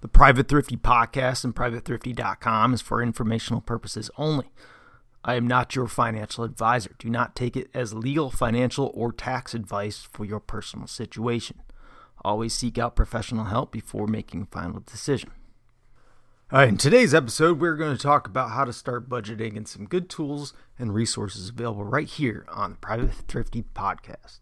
The Private Thrifty podcast and privatethrifty.com is for informational purposes only. I am not your financial advisor. Do not take it as legal, financial, or tax advice for your personal situation. Always seek out professional help before making a final decision. All right, in today's episode, we're going to talk about how to start budgeting and some good tools and resources available right here on the Private Thrifty podcast.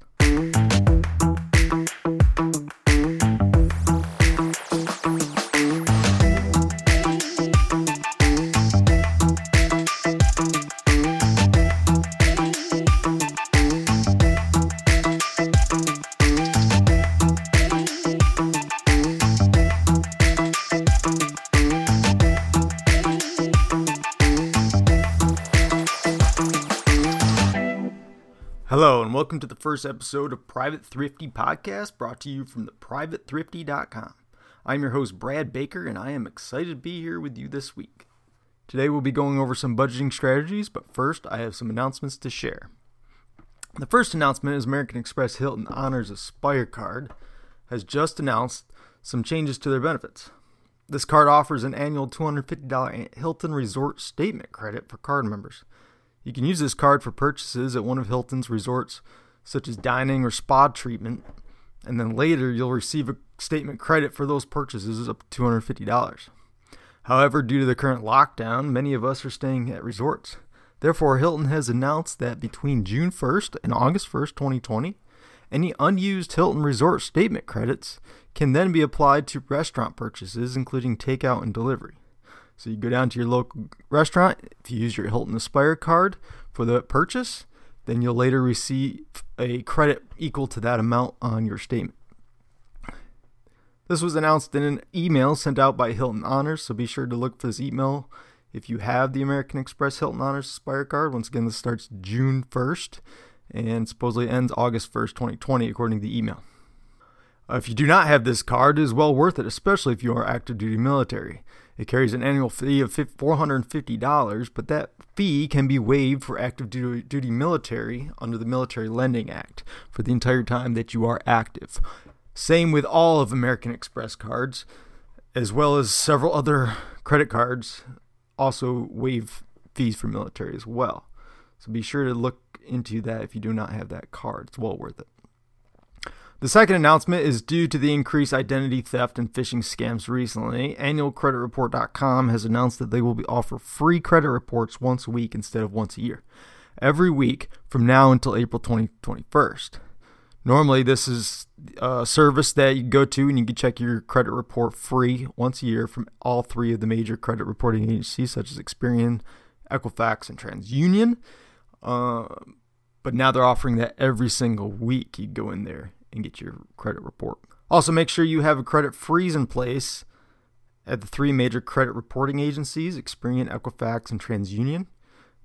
Welcome to the first episode of Private Thrifty Podcast brought to you from the privatethrifty.com. I'm your host, Brad Baker, and I am excited to be here with you this week. Today, we'll be going over some budgeting strategies, but first, I have some announcements to share. The first announcement is American Express Hilton Honors Aspire card has just announced some changes to their benefits. This card offers an annual $250 Hilton Resort statement credit for card members. You can use this card for purchases at one of Hilton's resorts, such as dining or spa treatment, and then later you'll receive a statement credit for those purchases up to $250. However, due to the current lockdown, many of us are staying at resorts. Therefore, Hilton has announced that between June 1st and August 1st, 2020, any unused Hilton Resort statement credits can then be applied to restaurant purchases, including takeout and delivery. So you go down to your local restaurant. If you use your Hilton Aspire card for the purchase, then you'll later receive a credit equal to that amount on your statement. This was announced in an email sent out by Hilton Honors, so be sure to look for this email if you have the American Express Hilton Honors Aspire card. Once again, this starts June 1st and supposedly ends August 1st, 2020, according to the email. Uh, if you do not have this card, it is well worth it, especially if you are active duty military. It carries an annual fee of $450, but that fee can be waived for active duty military under the Military Lending Act for the entire time that you are active. Same with all of American Express cards, as well as several other credit cards also waive fees for military as well. So be sure to look into that if you do not have that card. It's well worth it. The second announcement is due to the increased identity theft and phishing scams recently. AnnualCreditReport.com has announced that they will offer free credit reports once a week instead of once a year, every week from now until April 2021. Normally, this is a service that you go to and you can check your credit report free once a year from all three of the major credit reporting agencies, such as Experian, Equifax, and TransUnion. Uh, but now they're offering that every single week. You go in there and get your credit report. Also, make sure you have a credit freeze in place at the three major credit reporting agencies Experian, Equifax, and TransUnion.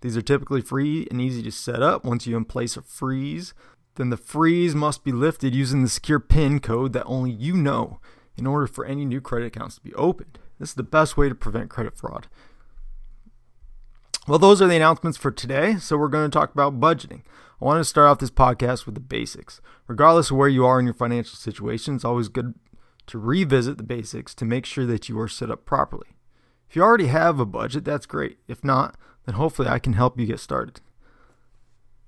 These are typically free and easy to set up. Once you in place a freeze, then the freeze must be lifted using the secure PIN code that only you know in order for any new credit accounts to be opened. This is the best way to prevent credit fraud. Well, those are the announcements for today. So, we're going to talk about budgeting. I want to start off this podcast with the basics. Regardless of where you are in your financial situation, it's always good to revisit the basics to make sure that you are set up properly. If you already have a budget, that's great. If not, then hopefully I can help you get started.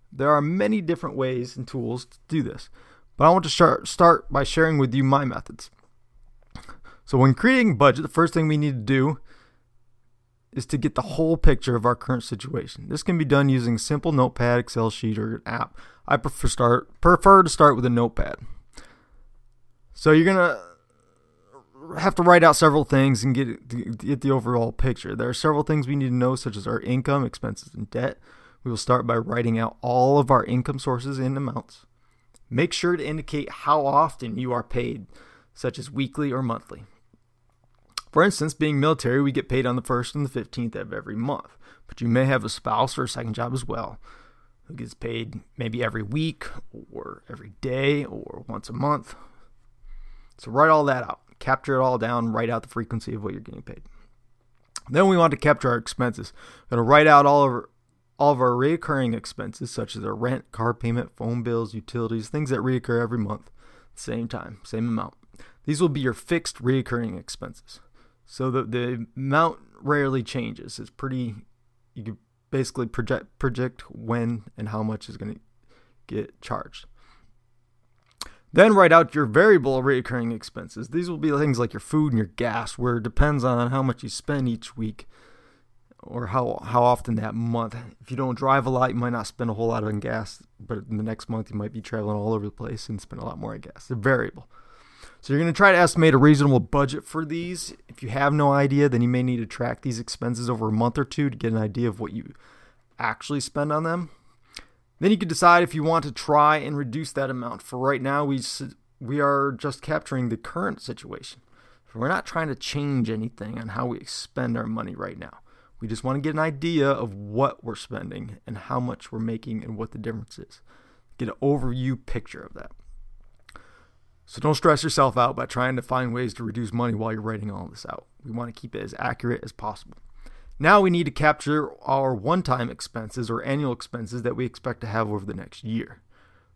There are many different ways and tools to do this, but I want to start, by sharing with you my methods. So, when creating a budget, the first thing we need to do is to get the whole picture of our current situation. This can be done using a simple notepad, Excel sheet, or an app. I prefer start prefer to start with a notepad. So you're gonna have to write out several things and get get the overall picture. There are several things we need to know, such as our income, expenses, and debt. We will start by writing out all of our income sources and amounts. Make sure to indicate how often you are paid, such as weekly or monthly. For instance, being military, we get paid on the 1st and the 15th of every month. But you may have a spouse or a second job as well who gets paid maybe every week or every day or once a month. So write all that out. Capture it all down, write out the frequency of what you're getting paid. Then we want to capture our expenses. We're going to write out all of our, all of our recurring expenses, such as our rent, car payment, phone bills, utilities, things that reoccur every month, same time, same amount. These will be your fixed recurring expenses. So the the amount rarely changes. It's pretty you can basically project project when and how much is going to get charged. Then write out your variable recurring expenses. These will be things like your food and your gas, where it depends on how much you spend each week or how how often that month. If you don't drive a lot, you might not spend a whole lot on gas, but in the next month you might be traveling all over the place and spend a lot more on gas. They're variable. So you're going to try to estimate a reasonable budget for these. If you have no idea, then you may need to track these expenses over a month or two to get an idea of what you actually spend on them. Then you can decide if you want to try and reduce that amount. For right now, we we are just capturing the current situation. We're not trying to change anything on how we spend our money right now. We just want to get an idea of what we're spending and how much we're making and what the difference is. Get an overview picture of that. So don't stress yourself out by trying to find ways to reduce money while you're writing all this out. We want to keep it as accurate as possible. Now we need to capture our one time expenses or annual expenses that we expect to have over the next year.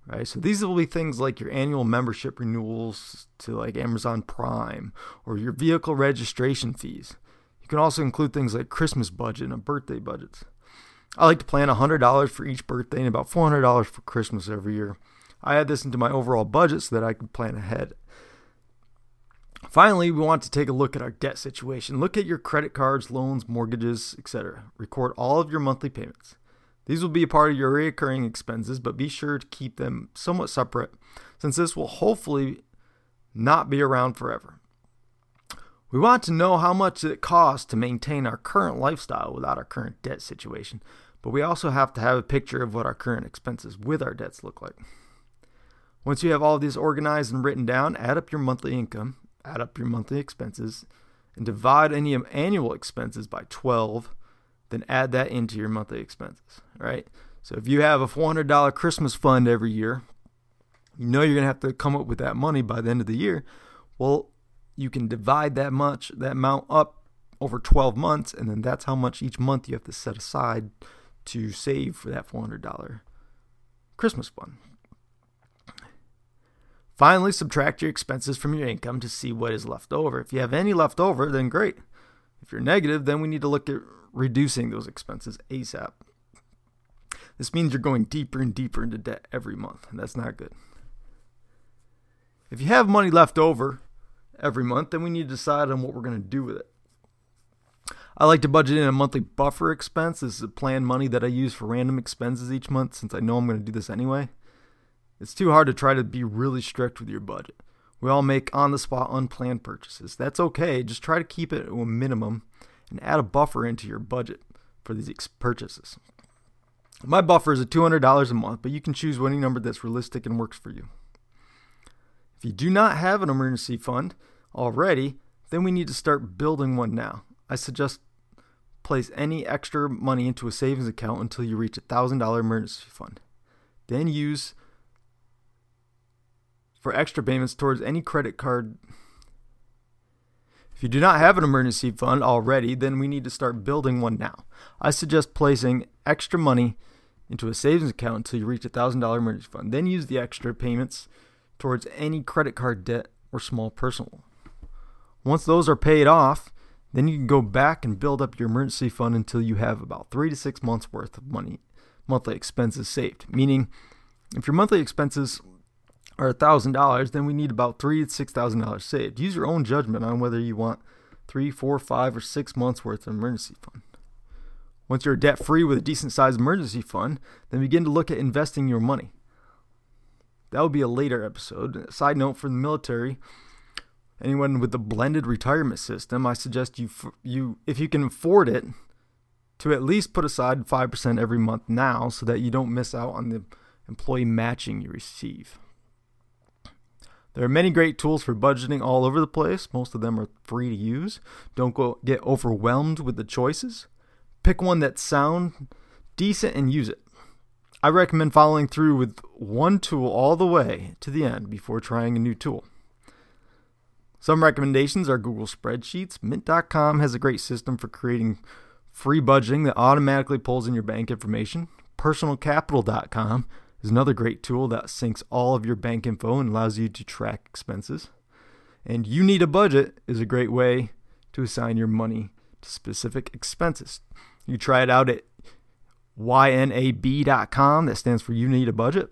Right? So these will be things like your annual membership renewals to like Amazon Prime or your vehicle registration fees. You can also include things like Christmas budget and birthday budgets. I like to plan $100 for each birthday and about $400 for Christmas every year. I add this into my overall budget so that I can plan ahead. Finally, we want to take a look at our debt situation. Look at your credit cards, loans, mortgages, etc. Record all of your monthly payments. These will be a part of your recurring expenses, but be sure to keep them somewhat separate since this will hopefully not be around forever. We want to know how much it costs to maintain our current lifestyle without our current debt situation, but we also have to have a picture of what our current expenses with our debts look like. Once you have all of these organized and written down, add up your monthly income add up your monthly expenses, and divide any annual expenses by 12, then add that into your monthly expenses, right? So if you have a $400 Christmas fund every year, you know you're going to have to come up with that money by the end of the year. Well, you can divide that much, that amount up over 12 months, and then that's how much each month you have to set aside to save for that $400 Christmas fund. Finally, subtract your expenses from your income to see what is left over. If you have any left over, then great. If you're negative, then we need to look at reducing those expenses ASAP. This means you're going deeper and deeper into debt every month, and that's not good. If you have money left over every month, then we need to decide on what we're going to do with it. I like to budget in a monthly buffer expense. This is a planned money that I use for random expenses each month since I know I'm going to do this anyway. It's too hard to try to be really strict with your budget. We all make on the spot unplanned purchases. That's okay. Just try to keep it to a minimum and add a buffer into your budget for these purchases. My buffer is at $200 a month, but you can choose any number that's realistic and works for you. If you do not have an emergency fund already, then we need to start building one now. I suggest place any extra money into a savings account until you reach a $1,000 emergency fund. Then use for extra payments towards any credit card. If you do not have an emergency fund already, then we need to start building one now. I suggest placing extra money into a savings account until you reach a $1,000 emergency fund. Then use the extra payments towards any credit card debt or small personal. Once those are paid off, then you can go back and build up your emergency fund until you have about three to six months worth of money, monthly expenses saved. Meaning, if your monthly expenses or thousand dollars, then we need about three to six thousand dollars saved. Use your own judgment on whether you want three, four, five, or six months worth of emergency fund. Once you're debt free with a decent sized emergency fund, then begin to look at investing your money. That will be a later episode. Side note for the military, anyone with the blended retirement system, I suggest you you if you can afford it to at least put aside 5% every month now so that you don't miss out on the employee matching you receive. There are many great tools for budgeting all over the place. Most of them are free to use. Don't go get overwhelmed with the choices. Pick one that sound, decent, and use it. I recommend following through with one tool all the way to the end before trying a new tool. Some recommendations are Google Spreadsheets. Mint.com has a great system for creating free budgeting that automatically pulls in your bank information. PersonalCapital.com is another great tool that syncs all of your bank info and allows you to track expenses. And You Need a Budget is a great way to assign your money to specific expenses. You try it out at ynab.com. That stands for You Need a Budget.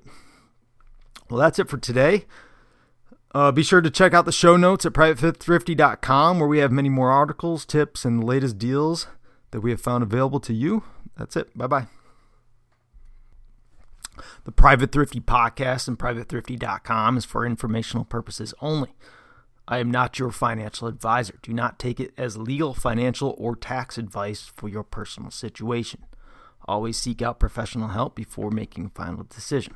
Well, that's it for today. Uh, be sure to check out the show notes at privatefithrifty.com where we have many more articles, tips, and the latest deals that we have found available to you. That's it. Bye bye. The Private Thrifty podcast and privatethrifty.com is for informational purposes only. I am not your financial advisor. Do not take it as legal, financial, or tax advice for your personal situation. Always seek out professional help before making a final decision.